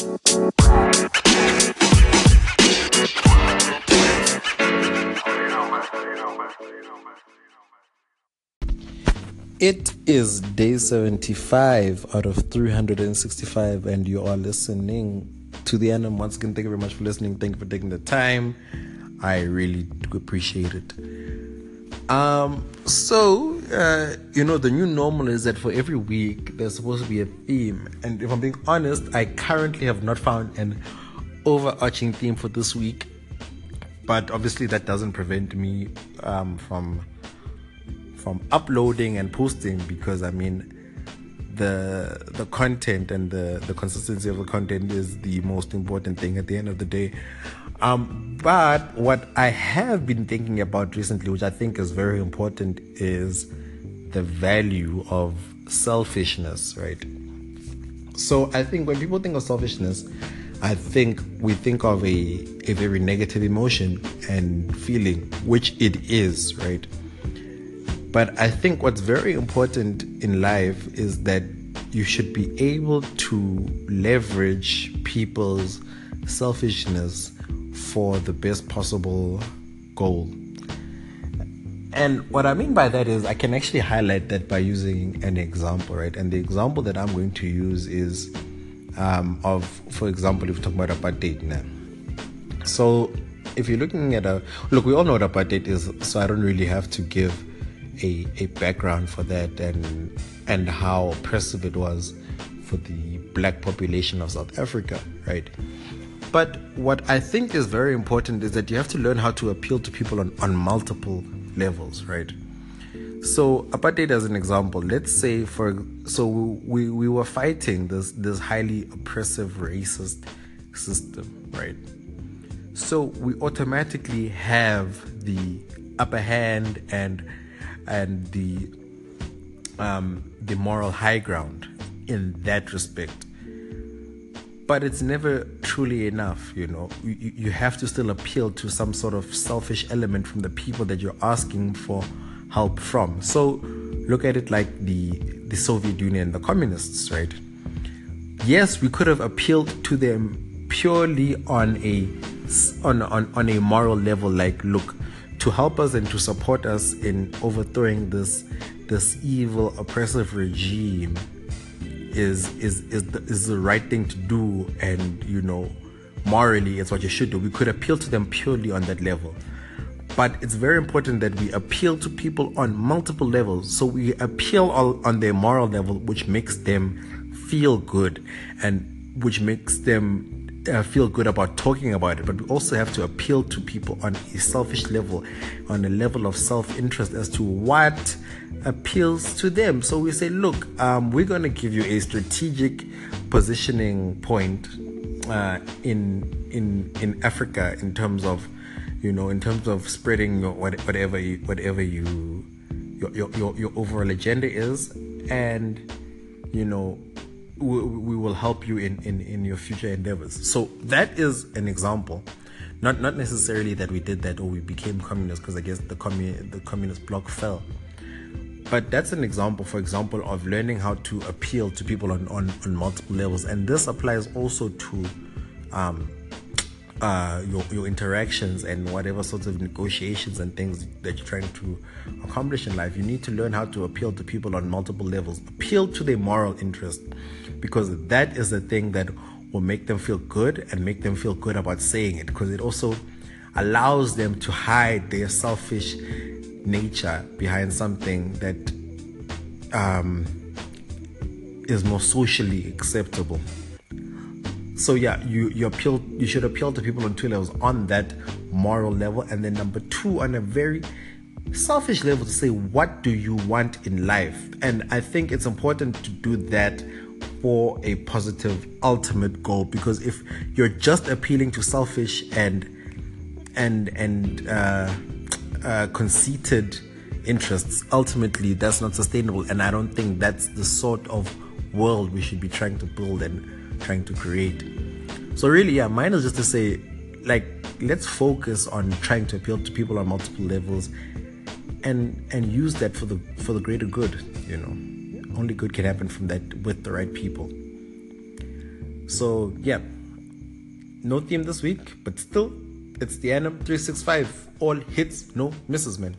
It is day 75 out of 365, and you are listening to the end. And once again, thank you very much for listening. Thank you for taking the time. I really do appreciate it. Um, so uh, you know, the new normal is that for every week there's supposed to be a theme, and if I'm being honest, I currently have not found an overarching theme for this week. But obviously, that doesn't prevent me um, from from uploading and posting because I mean the the content and the the consistency of the content is the most important thing at the end of the day. Um, but what I have been thinking about recently, which I think is very important, is the value of selfishness, right? So I think when people think of selfishness, I think we think of a, a very negative emotion and feeling, which it is, right? But I think what's very important in life is that you should be able to leverage people's selfishness for the best possible goal. And what I mean by that is, I can actually highlight that by using an example, right? And the example that I'm going to use is um, of, for example, if we talk about apartheid now. So, if you're looking at a look, we all know what apartheid is, so I don't really have to give a, a background for that and and how oppressive it was for the black population of South Africa, right? But what I think is very important is that you have to learn how to appeal to people on, on multiple levels, right? So apartheid as an example, let's say for so we we were fighting this this highly oppressive racist system, right? So we automatically have the upper hand and and the um, the moral high ground in that respect. But it's never truly enough, you know. You, you have to still appeal to some sort of selfish element from the people that you're asking for help from. So look at it like the the Soviet Union, the communists, right? Yes, we could have appealed to them purely on a on on, on a moral level, like look, to help us and to support us in overthrowing this this evil oppressive regime is is is the, is the right thing to do and you know morally it's what you should do. We could appeal to them purely on that level. But it's very important that we appeal to people on multiple levels. So we appeal on their moral level which makes them feel good and which makes them uh, feel good about talking about it, but we also have to appeal to people on a selfish level, on a level of self interest as to what appeals to them. So we say, look, um, we're going to give you a strategic positioning point uh, in in in Africa in terms of you know in terms of spreading your, whatever you, whatever you your, your your your overall agenda is and you know we, will help you in, in, in your future endeavors. So that is an example. Not not necessarily that we did that or we became communists because I guess the commun the communist bloc fell. But that's an example, for example, of learning how to appeal to people on, on, on multiple levels. And this applies also to um, uh, your, your interactions and whatever sorts of negotiations and things that you're trying to accomplish in life, you need to learn how to appeal to people on multiple levels. Appeal to their moral interest because that is the thing that will make them feel good and make them feel good about saying it because it also allows them to hide their selfish nature behind something that um, is more socially acceptable so yeah, you you appeal you should appeal to people on two levels on that moral level, and then number two on a very selfish level to say what do you want in life, and I think it's important to do that for a positive ultimate goal because if you're just appealing to selfish and and and uh, uh, conceited interests ultimately that's not sustainable. And i don't think that's the sort of world we should be trying to build and trying to create. So really, yeah, mine is just to say, like, let's focus on trying to appeal to people on multiple levels, and and use that for the for the greater good. You know, only good can happen from that with the right people. So yeah, no theme this week, but still, it's the Annum 365. All hits, no misses, man.